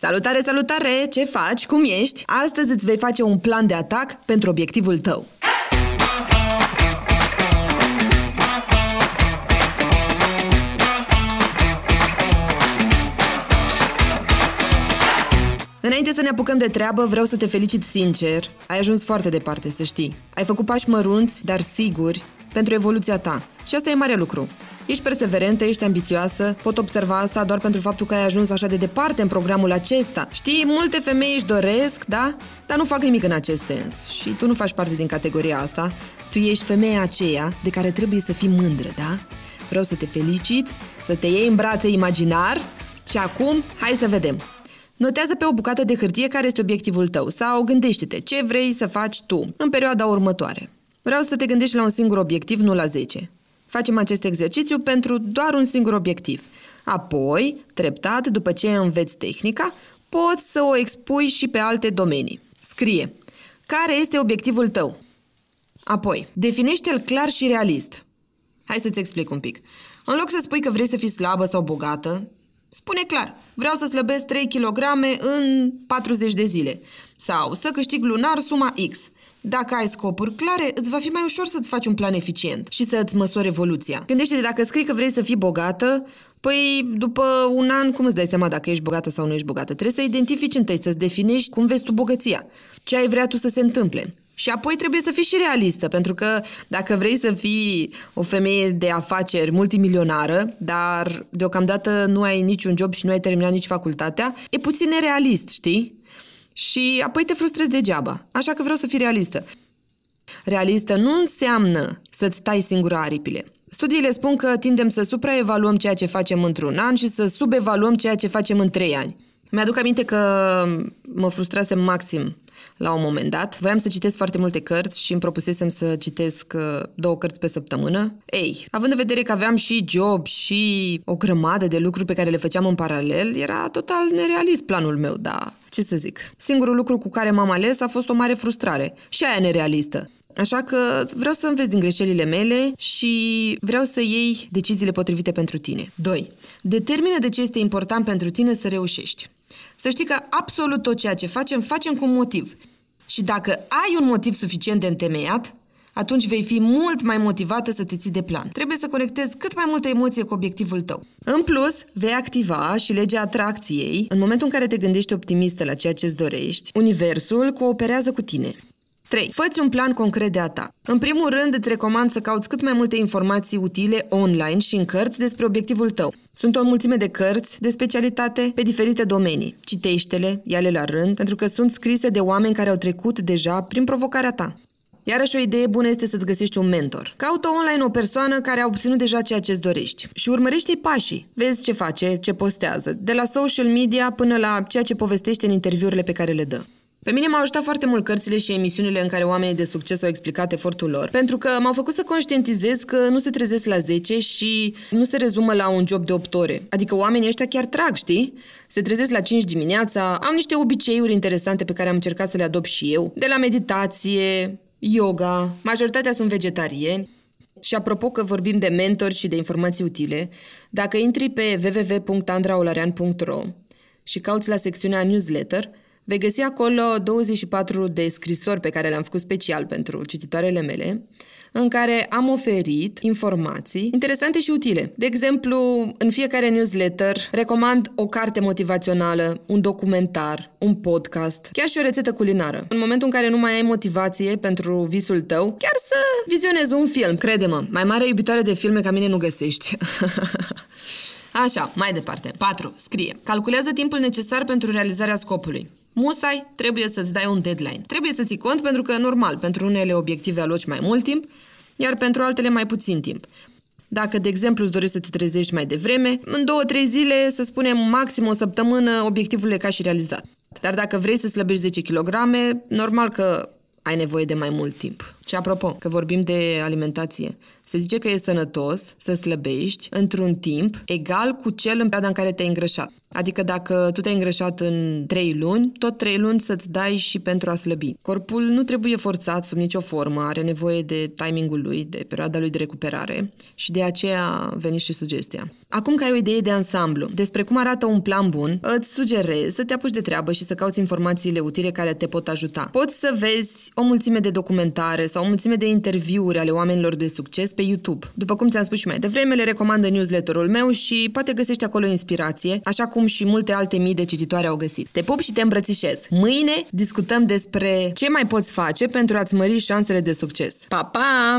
Salutare, salutare! Ce faci? Cum ești? Astăzi îți vei face un plan de atac pentru obiectivul tău. Înainte să ne apucăm de treabă, vreau să te felicit sincer. Ai ajuns foarte departe, să știi. Ai făcut pași mărunți, dar siguri, pentru evoluția ta. Și asta e mare lucru. Ești perseverentă, ești ambițioasă, pot observa asta doar pentru faptul că ai ajuns așa de departe în programul acesta. Știi, multe femei își doresc, da? Dar nu fac nimic în acest sens. Și tu nu faci parte din categoria asta. Tu ești femeia aceea de care trebuie să fii mândră, da? Vreau să te feliciți, să te iei în brațe imaginar și acum, hai să vedem. Notează pe o bucată de hârtie care este obiectivul tău sau gândește-te ce vrei să faci tu în perioada următoare. Vreau să te gândești la un singur obiectiv, nu la 10. Facem acest exercițiu pentru doar un singur obiectiv. Apoi, treptat, după ce înveți tehnica, poți să o expui și pe alte domenii. Scrie. Care este obiectivul tău? Apoi, definește-l clar și realist. Hai să-ți explic un pic. În loc să spui că vrei să fii slabă sau bogată, spune clar, vreau să slăbesc 3 kg în 40 de zile. Sau să câștig lunar suma X. Dacă ai scopuri clare, îți va fi mai ușor să-ți faci un plan eficient și să-ți măsori evoluția. Gândește-te dacă scrii că vrei să fii bogată, Păi, după un an, cum îți dai seama dacă ești bogată sau nu ești bogată? Trebuie să identifici întâi, să-ți definești cum vezi tu bogăția. Ce ai vrea tu să se întâmple. Și apoi trebuie să fii și realistă, pentru că dacă vrei să fii o femeie de afaceri multimilionară, dar deocamdată nu ai niciun job și nu ai terminat nici facultatea, e puțin nerealist, știi? Și apoi te frustrezi degeaba. Așa că vreau să fii realistă. Realistă nu înseamnă să-ți tai singur aripile. Studiile spun că tindem să supraevaluăm ceea ce facem într-un an și să subevaluăm ceea ce facem în trei ani. Mi-aduc aminte că mă frustrase maxim la un moment dat. Voiam să citesc foarte multe cărți și îmi propusesem să citesc uh, două cărți pe săptămână. Ei, având în vedere că aveam și job și o grămadă de lucruri pe care le făceam în paralel, era total nerealist planul meu, da. Ce să zic? Singurul lucru cu care m-am ales a fost o mare frustrare. Și aia nerealistă. Așa că vreau să înveți din greșelile mele și vreau să iei deciziile potrivite pentru tine. 2. Determină de ce este important pentru tine să reușești. Să știi că absolut tot ceea ce facem, facem cu un motiv. Și dacă ai un motiv suficient de întemeiat, atunci vei fi mult mai motivată să te ții de plan. Trebuie să conectezi cât mai multă emoție cu obiectivul tău. În plus, vei activa și legea atracției în momentul în care te gândești optimistă la ceea ce îți dorești. Universul cooperează cu tine. 3. Făți un plan concret de atac. În primul rând, îți recomand să cauți cât mai multe informații utile online și în cărți despre obiectivul tău. Sunt o mulțime de cărți de specialitate pe diferite domenii. Citește-le, ia-le la rând, pentru că sunt scrise de oameni care au trecut deja prin provocarea ta. Iarăși o idee bună este să-ți găsești un mentor. Caută online o persoană care a obținut deja ceea ce îți dorești și urmărește pașii. Vezi ce face, ce postează, de la social media până la ceea ce povestește în interviurile pe care le dă. Pe mine m-au ajutat foarte mult cărțile și emisiunile în care oamenii de succes au explicat efortul lor, pentru că m-au făcut să conștientizez că nu se trezesc la 10 și nu se rezumă la un job de 8 ore. Adică oamenii ăștia chiar trag, știi? Se trezesc la 5 dimineața, au niște obiceiuri interesante pe care am încercat să le adopt și eu, de la meditație, yoga, majoritatea sunt vegetariani, și apropo că vorbim de mentori și de informații utile, dacă intri pe www.andraolarian.ro și cauți la secțiunea newsletter, Vei găsi acolo 24 de scrisori pe care le-am făcut special pentru cititoarele mele, în care am oferit informații interesante și utile. De exemplu, în fiecare newsletter recomand o carte motivațională, un documentar, un podcast, chiar și o rețetă culinară. În momentul în care nu mai ai motivație pentru visul tău, chiar să vizionezi un film, crede-mă, mai mare iubitoare de filme ca mine nu găsești. Așa, mai departe. 4. Scrie. Calculează timpul necesar pentru realizarea scopului. Musai, trebuie să-ți dai un deadline. Trebuie să ții cont pentru că, normal, pentru unele obiective aloci mai mult timp, iar pentru altele mai puțin timp. Dacă, de exemplu, îți dorești să te trezești mai devreme, în două, trei zile, să spunem maxim o săptămână, obiectivul e ca și realizat. Dar dacă vrei să slăbești 10 kg, normal că ai nevoie de mai mult timp. Și apropo, că vorbim de alimentație, se zice că e sănătos să slăbești într-un timp egal cu cel în perioada în care te-ai îngrășat. Adică dacă tu te-ai îngrășat în 3 luni, tot 3 luni să-ți dai și pentru a slăbi. Corpul nu trebuie forțat sub nicio formă, are nevoie de timingul lui, de perioada lui de recuperare și de aceea a venit și sugestia. Acum că ai o idee de ansamblu despre cum arată un plan bun, îți sugerez să te apuci de treabă și să cauți informațiile utile care te pot ajuta. Poți să vezi o mulțime de documentare sau o mulțime de interviuri ale oamenilor de succes pe YouTube. După cum ți-am spus și mai devreme, le recomandă newsletterul meu și poate găsești acolo inspirație, așa cum și multe alte mii de cititoare au găsit. Te pup și te îmbrățișez. Mâine discutăm despre ce mai poți face pentru a-ți mări șansele de succes. Pa, pa!